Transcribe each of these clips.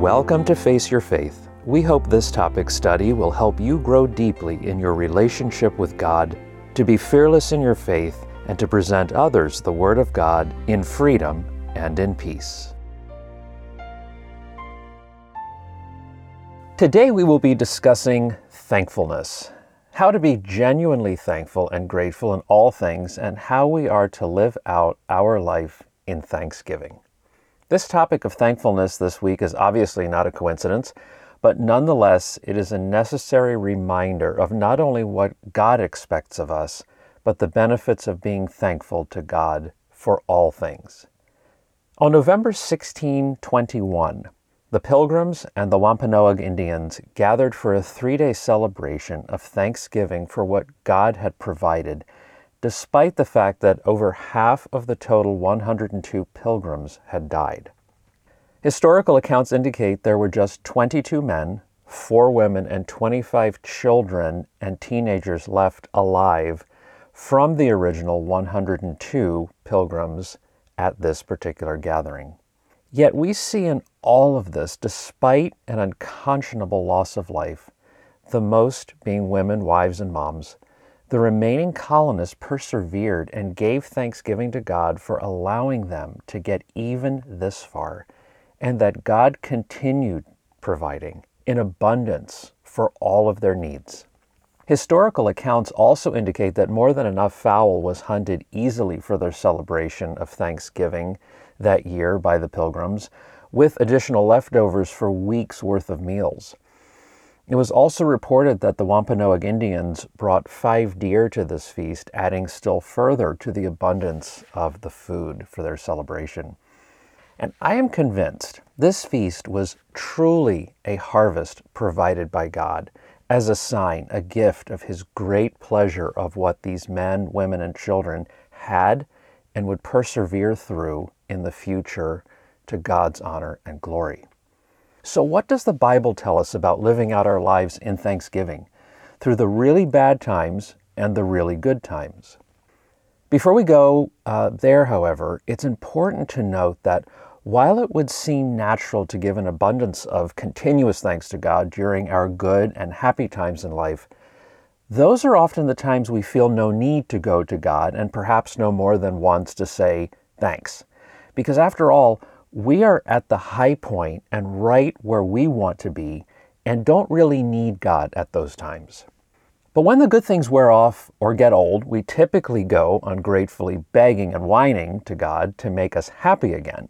Welcome to Face Your Faith. We hope this topic study will help you grow deeply in your relationship with God, to be fearless in your faith, and to present others the Word of God in freedom and in peace. Today we will be discussing thankfulness, how to be genuinely thankful and grateful in all things, and how we are to live out our life in thanksgiving. This topic of thankfulness this week is obviously not a coincidence, but nonetheless, it is a necessary reminder of not only what God expects of us, but the benefits of being thankful to God for all things. On November 1621, the Pilgrims and the Wampanoag Indians gathered for a three day celebration of thanksgiving for what God had provided despite the fact that over half of the total 102 pilgrims had died. Historical accounts indicate there were just 22 men, 4 women, and 25 children and teenagers left alive from the original 102 pilgrims at this particular gathering. Yet we see in all of this, despite an unconscionable loss of life, the most being women, wives, and moms, the remaining colonists persevered and gave thanksgiving to God for allowing them to get even this far, and that God continued providing in abundance for all of their needs. Historical accounts also indicate that more than enough fowl was hunted easily for their celebration of Thanksgiving that year by the pilgrims, with additional leftovers for weeks' worth of meals. It was also reported that the Wampanoag Indians brought five deer to this feast, adding still further to the abundance of the food for their celebration. And I am convinced this feast was truly a harvest provided by God as a sign, a gift of His great pleasure of what these men, women, and children had and would persevere through in the future to God's honor and glory. So, what does the Bible tell us about living out our lives in thanksgiving through the really bad times and the really good times? Before we go uh, there, however, it's important to note that while it would seem natural to give an abundance of continuous thanks to God during our good and happy times in life, those are often the times we feel no need to go to God and perhaps no more than once to say thanks. Because after all, we are at the high point and right where we want to be and don't really need God at those times. But when the good things wear off or get old, we typically go ungratefully begging and whining to God to make us happy again.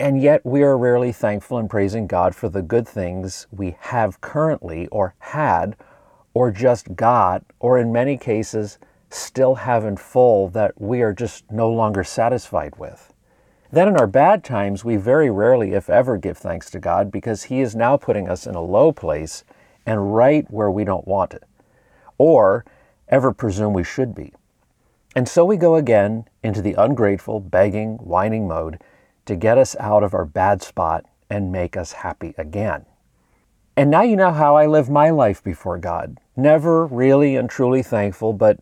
And yet we are rarely thankful and praising God for the good things we have currently or had or just got, or in many cases, still have in full that we are just no longer satisfied with. Then in our bad times, we very rarely, if ever, give thanks to God because He is now putting us in a low place and right where we don't want it, or ever presume we should be. And so we go again into the ungrateful, begging, whining mode to get us out of our bad spot and make us happy again. And now you know how I live my life before God. Never really and truly thankful, but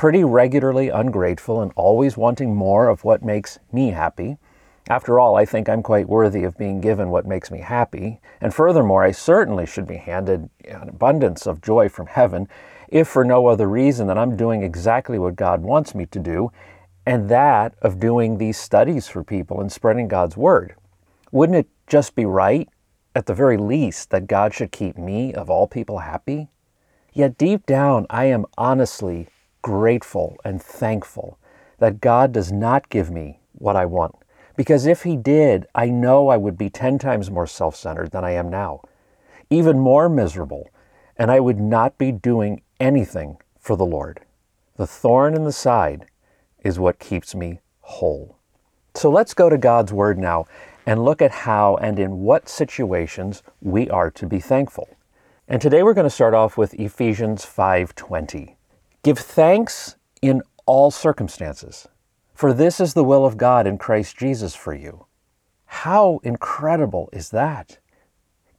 pretty regularly ungrateful and always wanting more of what makes me happy. After all, I think I'm quite worthy of being given what makes me happy, and furthermore, I certainly should be handed an abundance of joy from heaven, if for no other reason than I'm doing exactly what God wants me to do, and that of doing these studies for people and spreading God's Word. Wouldn't it just be right, at the very least, that God should keep me, of all people, happy? Yet deep down, I am honestly grateful and thankful that God does not give me what I want. Because if He did, I know I would be 10 times more self centered than I am now, even more miserable, and I would not be doing anything for the Lord. The thorn in the side is what keeps me whole. So let's go to God's Word now and look at how and in what situations we are to be thankful. And today we're going to start off with Ephesians 5:20. Give thanks in all circumstances, for this is the will of God in Christ Jesus for you. How incredible is that?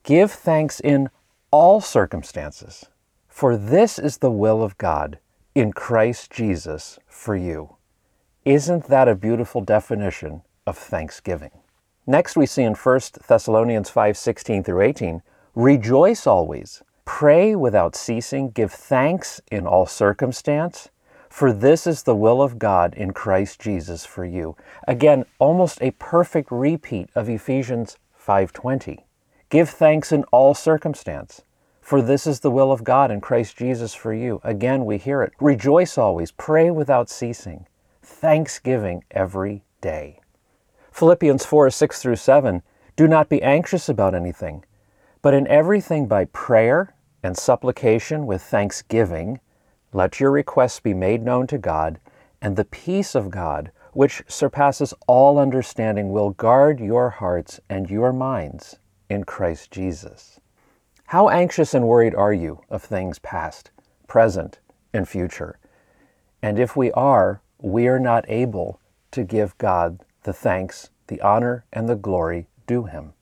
Give thanks in all circumstances, for this is the will of God in Christ Jesus for you. Isn't that a beautiful definition of thanksgiving? Next, we see in 1 Thessalonians 5 16 through 18, rejoice always, pray without ceasing, give thanks in all circumstance, for this is the will of God in Christ Jesus for you. Again, almost a perfect repeat of Ephesians 5:20. Give thanks in all circumstance, for this is the will of God in Christ Jesus for you. Again, we hear it. Rejoice always, pray without ceasing, thanksgiving every day. Philippians 4 6 through 7 Do not be anxious about anything, but in everything by prayer and supplication with thanksgiving, let your requests be made known to God, and the peace of God, which surpasses all understanding, will guard your hearts and your minds in Christ Jesus. How anxious and worried are you of things past, present, and future? And if we are, we are not able to give God the thanks, the honor, and the glory due him.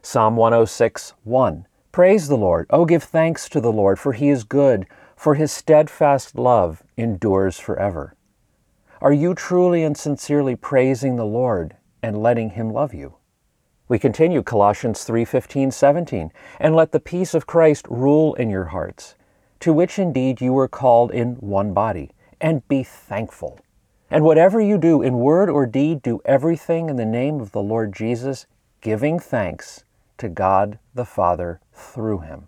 Psalm 106 1. Praise the Lord. Oh, give thanks to the Lord, for he is good, for his steadfast love endures forever. Are you truly and sincerely praising the Lord and letting him love you? We continue Colossians 3:15, 17, and let the peace of Christ rule in your hearts, to which indeed you were called in one body, and be thankful. And whatever you do in word or deed, do everything in the name of the Lord Jesus, giving thanks to God the Father through him.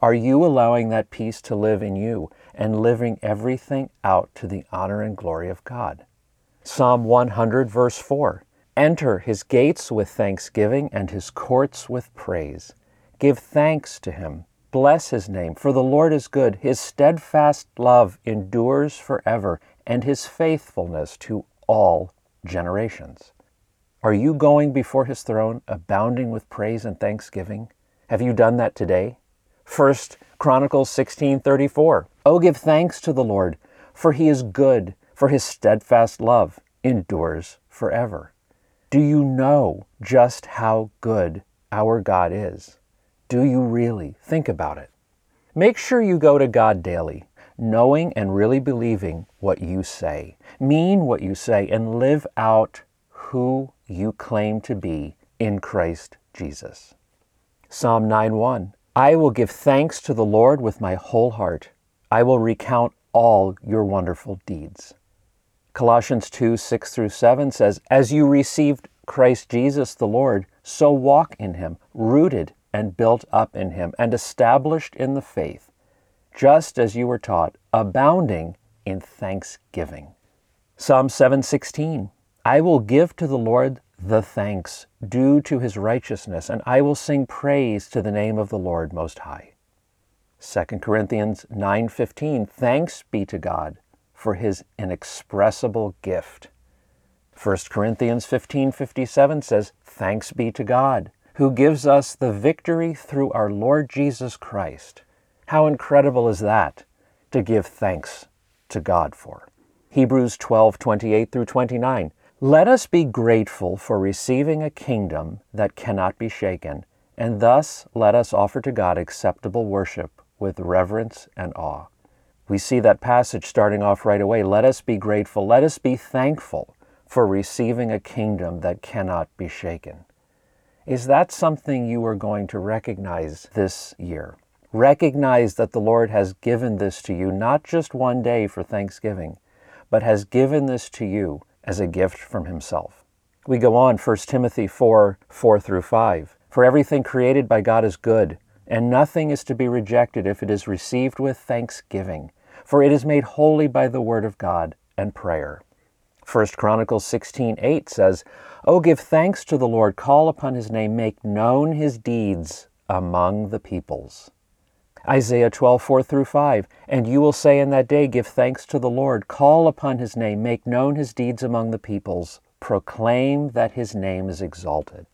Are you allowing that peace to live in you and living everything out to the honor and glory of God? Psalm 100, verse 4 Enter his gates with thanksgiving and his courts with praise. Give thanks to him. Bless his name, for the Lord is good. His steadfast love endures forever, and his faithfulness to all generations. Are you going before his throne, abounding with praise and thanksgiving? Have you done that today? First Chronicles 16:34. Oh give thanks to the Lord, for he is good, for his steadfast love endures forever. Do you know just how good our God is? Do you really think about it? Make sure you go to God daily knowing and really believing what you say, mean what you say, and live out who you claim to be in Christ Jesus. Psalm 9:1 I will give thanks to the Lord with my whole heart. I will recount all your wonderful deeds. Colossians 2 6 through 7 says, As you received Christ Jesus the Lord, so walk in him, rooted and built up in him, and established in the faith just as you were taught, abounding in thanksgiving. Psalm 7:16 I will give to the Lord the thanks due to his righteousness, and I will sing praise to the name of the Lord most high. 2 Corinthians 9:15 Thanks be to God for his inexpressible gift. 1 Corinthians 15:57 says, "Thanks be to God, who gives us the victory through our Lord Jesus Christ." How incredible is that to give thanks to God for? Hebrews 12:28 through 29. Let us be grateful for receiving a kingdom that cannot be shaken, and thus let us offer to God acceptable worship with reverence and awe. We see that passage starting off right away. Let us be grateful. Let us be thankful for receiving a kingdom that cannot be shaken. Is that something you are going to recognize this year? Recognize that the Lord has given this to you not just one day for Thanksgiving, but has given this to you as a gift from Himself. We go on, 1 Timothy 4 4 through 5. For everything created by God is good, and nothing is to be rejected if it is received with thanksgiving, for it is made holy by the word of God and prayer. 1 Chronicles 16:8 says, "Oh give thanks to the Lord, call upon his name, make known his deeds among the peoples." Isaiah 12, 4 through 5. And you will say in that day, Give thanks to the Lord, call upon his name, make known his deeds among the peoples, proclaim that his name is exalted.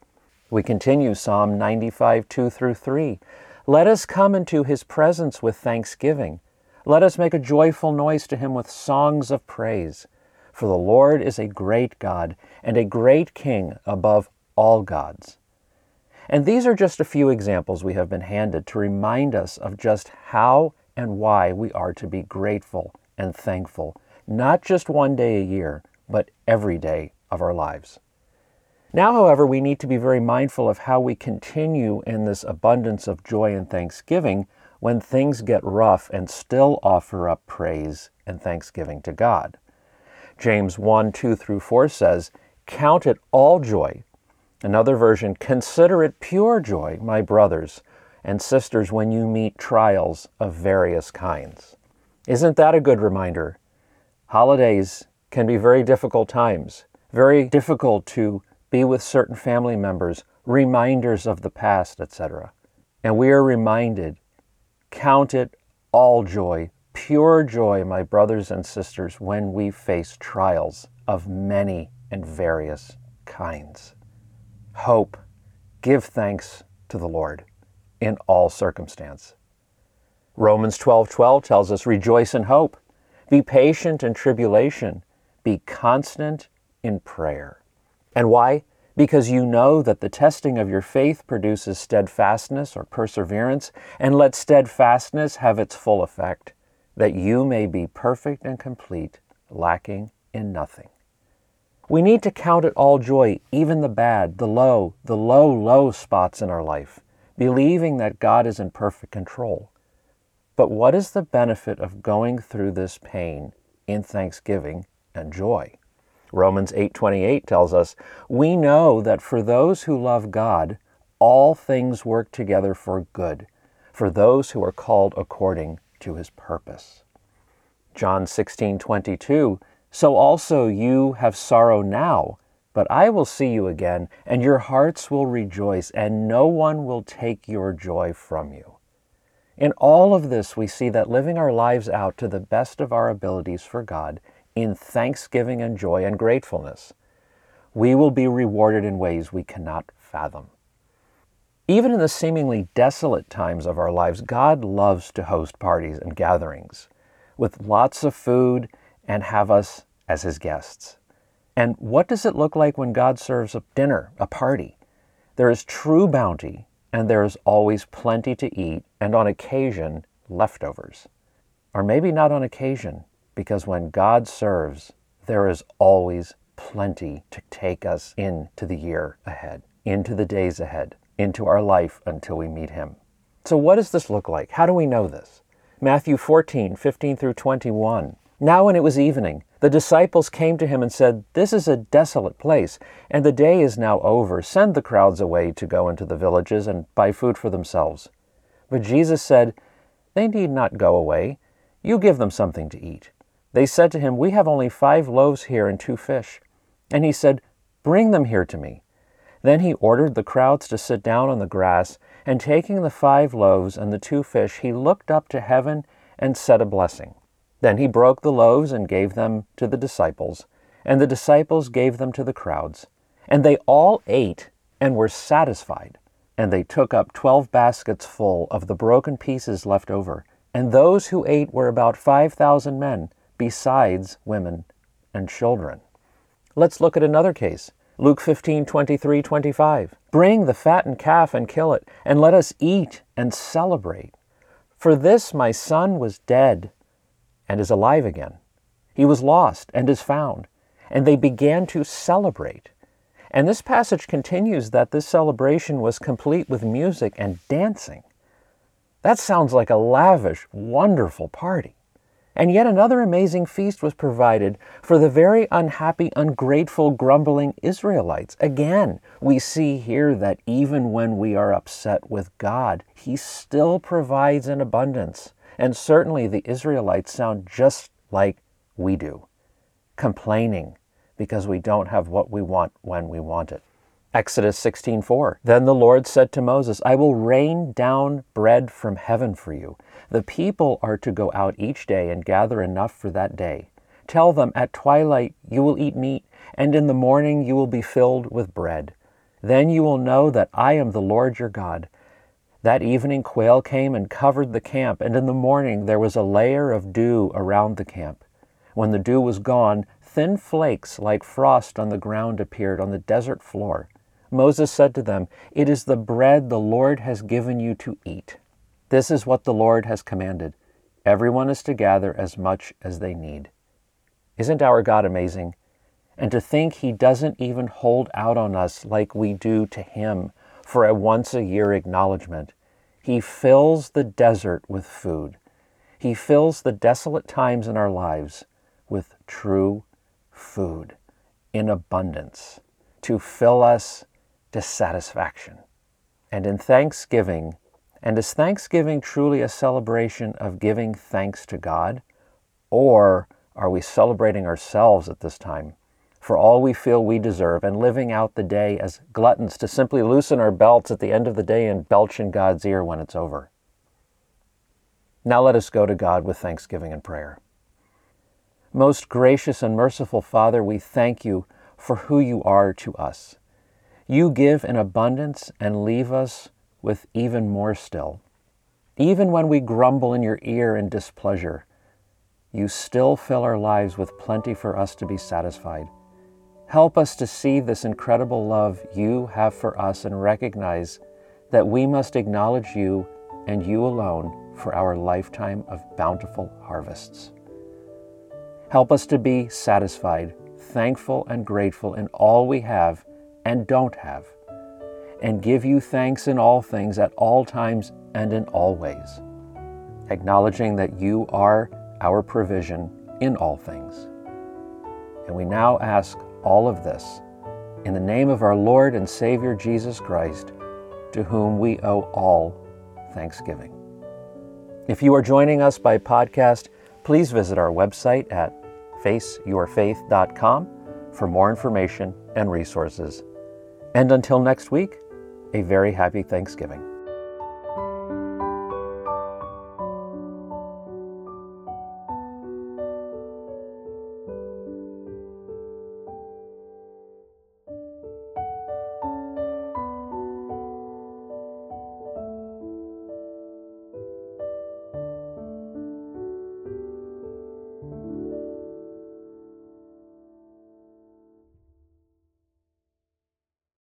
We continue Psalm 95, 2 through 3. Let us come into his presence with thanksgiving. Let us make a joyful noise to him with songs of praise. For the Lord is a great God and a great King above all gods. And these are just a few examples we have been handed to remind us of just how and why we are to be grateful and thankful, not just one day a year, but every day of our lives. Now, however, we need to be very mindful of how we continue in this abundance of joy and thanksgiving when things get rough and still offer up praise and thanksgiving to God. James 1 2 through 4 says, Count it all joy. Another version, consider it pure joy, my brothers and sisters, when you meet trials of various kinds. Isn't that a good reminder? Holidays can be very difficult times, very difficult to be with certain family members, reminders of the past, etc. And we are reminded count it all joy, pure joy, my brothers and sisters, when we face trials of many and various kinds. Hope, give thanks to the Lord in all circumstance. Romans 12:12 12, 12 tells us rejoice in hope, be patient in tribulation, be constant in prayer. And why? Because you know that the testing of your faith produces steadfastness or perseverance, and let steadfastness have its full effect, that you may be perfect and complete, lacking in nothing. We need to count it all joy, even the bad, the low, the low, low spots in our life, believing that God is in perfect control. But what is the benefit of going through this pain in thanksgiving and joy? Romans 8:28 tells us, "We know that for those who love God, all things work together for good, for those who are called according to his purpose." John 16:22, "So also you have sorrow now, but I will see you again, and your hearts will rejoice, and no one will take your joy from you." In all of this, we see that living our lives out to the best of our abilities for God in thanksgiving and joy and gratefulness, we will be rewarded in ways we cannot fathom. Even in the seemingly desolate times of our lives, God loves to host parties and gatherings with lots of food and have us as his guests. And what does it look like when God serves a dinner, a party? There is true bounty and there is always plenty to eat, and on occasion, leftovers. Or maybe not on occasion, because when God serves, there is always plenty to take us into the year ahead, into the days ahead, into our life until we meet Him. So, what does this look like? How do we know this? Matthew 14, 15 through 21. Now, when it was evening, the disciples came to him and said, This is a desolate place, and the day is now over. Send the crowds away to go into the villages and buy food for themselves. But Jesus said, They need not go away. You give them something to eat. They said to him, We have only five loaves here and two fish. And he said, Bring them here to me. Then he ordered the crowds to sit down on the grass, and taking the five loaves and the two fish, he looked up to heaven and said a blessing. Then he broke the loaves and gave them to the disciples, and the disciples gave them to the crowds. And they all ate and were satisfied. And they took up twelve baskets full of the broken pieces left over. And those who ate were about five thousand men, besides women and children. Let's look at another case. Luke 15, 23, 25. Bring the fattened calf and kill it, and let us eat and celebrate. For this my son was dead and is alive again. He was lost and is found. And they began to celebrate. And this passage continues that this celebration was complete with music and dancing. That sounds like a lavish, wonderful party. And yet another amazing feast was provided for the very unhappy, ungrateful, grumbling Israelites. Again, we see here that even when we are upset with God, He still provides in abundance. And certainly the Israelites sound just like we do, complaining because we don't have what we want when we want it. Exodus 16:4 Then the Lord said to Moses, I will rain down bread from heaven for you. The people are to go out each day and gather enough for that day. Tell them, At twilight you will eat meat, and in the morning you will be filled with bread. Then you will know that I am the Lord your God. That evening quail came and covered the camp, and in the morning there was a layer of dew around the camp. When the dew was gone, thin flakes like frost on the ground appeared on the desert floor. Moses said to them, It is the bread the Lord has given you to eat. This is what the Lord has commanded. Everyone is to gather as much as they need. Isn't our God amazing? and to think He doesn't even hold out on us like we do to Him for a once a year acknowledgement. He fills the desert with food. He fills the desolate times in our lives with true food in abundance to fill us to satisfaction. And in thanksgiving, and is Thanksgiving truly a celebration of giving thanks to God? Or are we celebrating ourselves at this time for all we feel we deserve and living out the day as gluttons to simply loosen our belts at the end of the day and belch in God's ear when it's over? Now let us go to God with thanksgiving and prayer. Most gracious and merciful Father, we thank you for who you are to us. You give in abundance and leave us with even more still. Even when we grumble in your ear in displeasure, you still fill our lives with plenty for us to be satisfied. Help us to see this incredible love you have for us and recognize that we must acknowledge you and you alone for our lifetime of bountiful harvests. Help us to be satisfied, thankful, and grateful in all we have and don't have, and give you thanks in all things at all times and in all ways, acknowledging that you are our provision in all things. And we now ask all of this in the name of our Lord and Savior Jesus Christ, to whom we owe all thanksgiving. If you are joining us by podcast, please visit our website at faceyourfaith.com for more information and resources. And until next week, a very happy Thanksgiving.